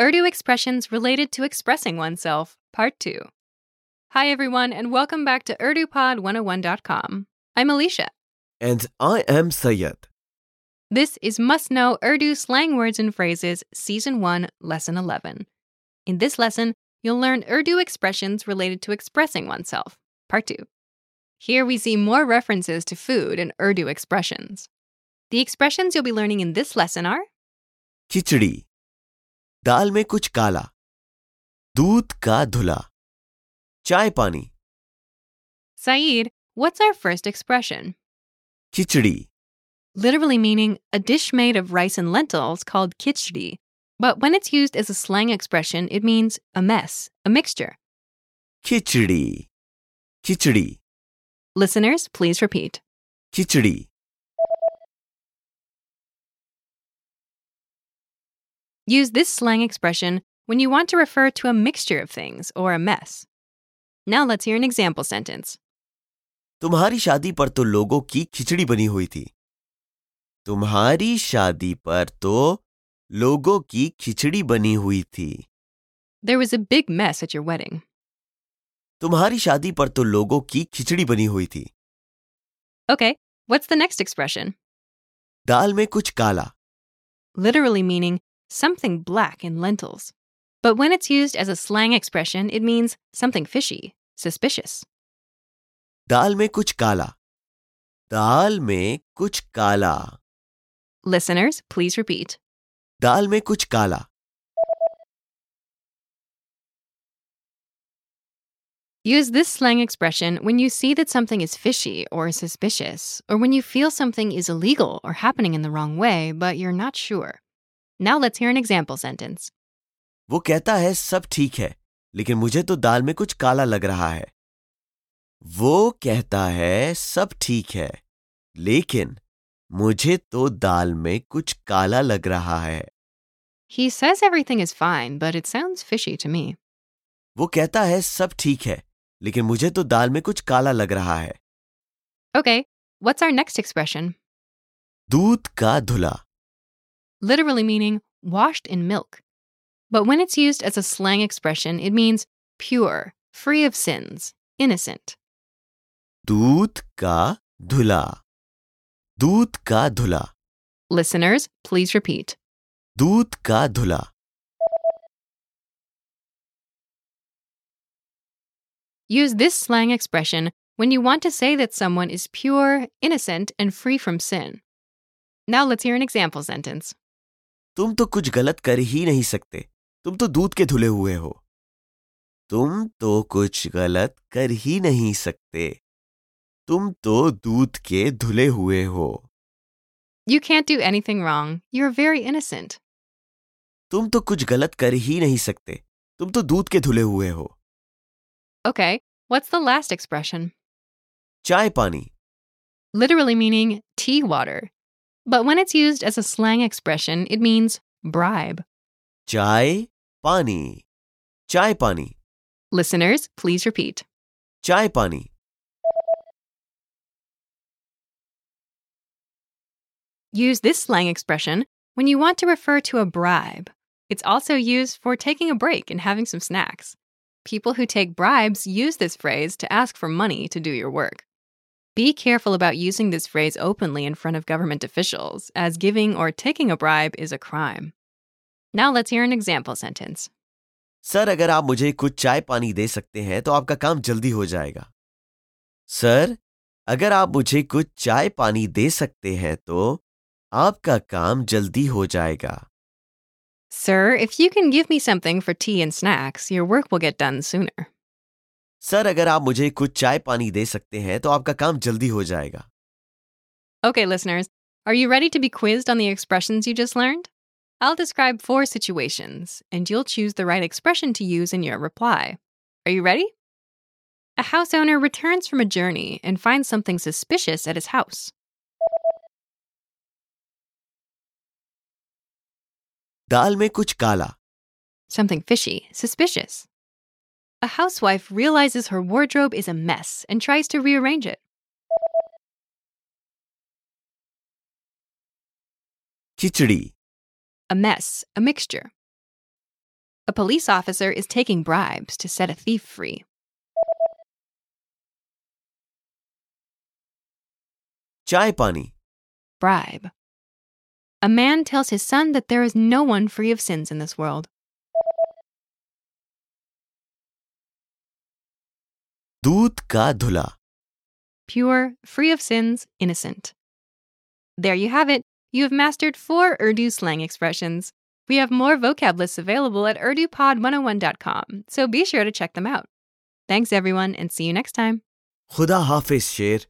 Urdu Expressions Related to Expressing Oneself, Part 2. Hi, everyone, and welcome back to UrduPod101.com. I'm Alicia. And I am Sayed. This is Must Know Urdu Slang Words and Phrases, Season 1, Lesson 11. In this lesson, you'll learn Urdu expressions related to expressing oneself, Part 2. Here we see more references to food and Urdu expressions. The expressions you'll be learning in this lesson are Khichdi दाल में कुछ काला दूध का धुला चाय पानी Saeed, what's our first expression? Khichdi Literally meaning a dish made of rice and lentils called khichdi. But when it's used as a slang expression, it means a mess, a mixture. Khichdi khichdi Listeners, please repeat. Khichdi Use this slang expression when you want to refer to a mixture of things or a mess. Now let's hear an example sentence. तुम्हारी शादी पर तो लोगों की खिचड़ी बनी हुई थी तुम्हारी शादी पर तो लोगों की खिचड़ी बनी हुई थी There was a big mess at your wedding. तुम्हारी शादी पर तो लोगों की खिचड़ी बनी हुई थी Okay, what's the next expression? दाल में कुछ काला Literally meaning something black in lentils. But when it's used as a slang expression, it means something fishy, suspicious. दाल में कुछ काला दाल में कुछ काला Listeners, please repeat. दाल में कुछ काला Use this slang expression when you see that something is fishy or suspicious, or when you feel something is illegal or happening in the wrong way, but you're not sure. Now let's hear an example sentence. वो कहता है सब ठीक है लेकिन मुझे तो दाल में कुछ काला लग रहा है। वो कहता है सब ठीक है लेकिन मुझे तो दाल में कुछ काला लग रहा है। He says everything is fine, but it sounds fishy to me. वो कहता है सब ठीक है लेकिन मुझे तो दाल में कुछ काला लग रहा है। Okay what's our next expression दूध का धुला। literally meaning washed in milk. But when it's used as a slang expression, it means pure, free of sins, innocent. Doot ka dhula. doot ka dhula. Listeners, please repeat. Doot ka dhula. Use this slang expression when you want to say that someone is pure, innocent, and free from sin. Now let's hear an example sentence. तुम तो कुछ गलत कर ही नहीं सकते। तुम तो दूध के धुले हुए हो। तुम तो कुछ गलत कर ही नहीं सकते। तुम तो दूध के धुले हुए हो। You can't do anything wrong you are very innocent तुम तो कुछ गलत कर ही नहीं सकते। तुम तो दूध के धुले हुए हो। Okay what's the last expression चाय पानी। Literally meaning tea water But when it's used as a slang expression, it means bribe. Chai pani. Chai pani. Listeners, please repeat. Chai pani. Use this slang expression when you want to refer to a bribe. It's also used for taking a break and having some snacks. People who take bribes use this phrase to ask for money to do your work. Be careful about using this phrase openly in front of government officials, as giving or taking a bribe is a crime. Now let's hear an example sentence. Sir अगर आप मुझे कुछ चाय पानी दे सकते हैं तो आपका काम जल्दी हो जाएगा सर अगर आप मुझे कुछ चाय पानी दे सकते हैं तो आपका काम जल्दी हो जाएगा Sir, if you can give me something for tea and snacks, your work will get done sooner. Sir अगर आप मुझे कुछ चाय पानी दे सकते हैं तो आपका काम जल्दी हो जाएगा Okay, listeners, are you ready to be quizzed on the expressions you just learned? I'll describe four situations, and you'll choose the right expression to use in your reply. Are you ready? A house owner returns from a journey and finds something suspicious at his house. दाल में कुछ काला Something fishy, suspicious. a housewife realizes her wardrobe is a mess and tries to rearrange it. Kichuri. A mess, a mixture. A police officer is taking bribes to set a thief free. Chai pani. Bribe. A man tells his son that there is no one free of sins in this world. दूध का धुला Pure, free of sins, innocent. There you have it. You have mastered four Urdu slang expressions. We have more vocab lists available at urdupod101.com, so be sure to check them out. Thanks, everyone, and see you next time. खुदा हाफिज शेर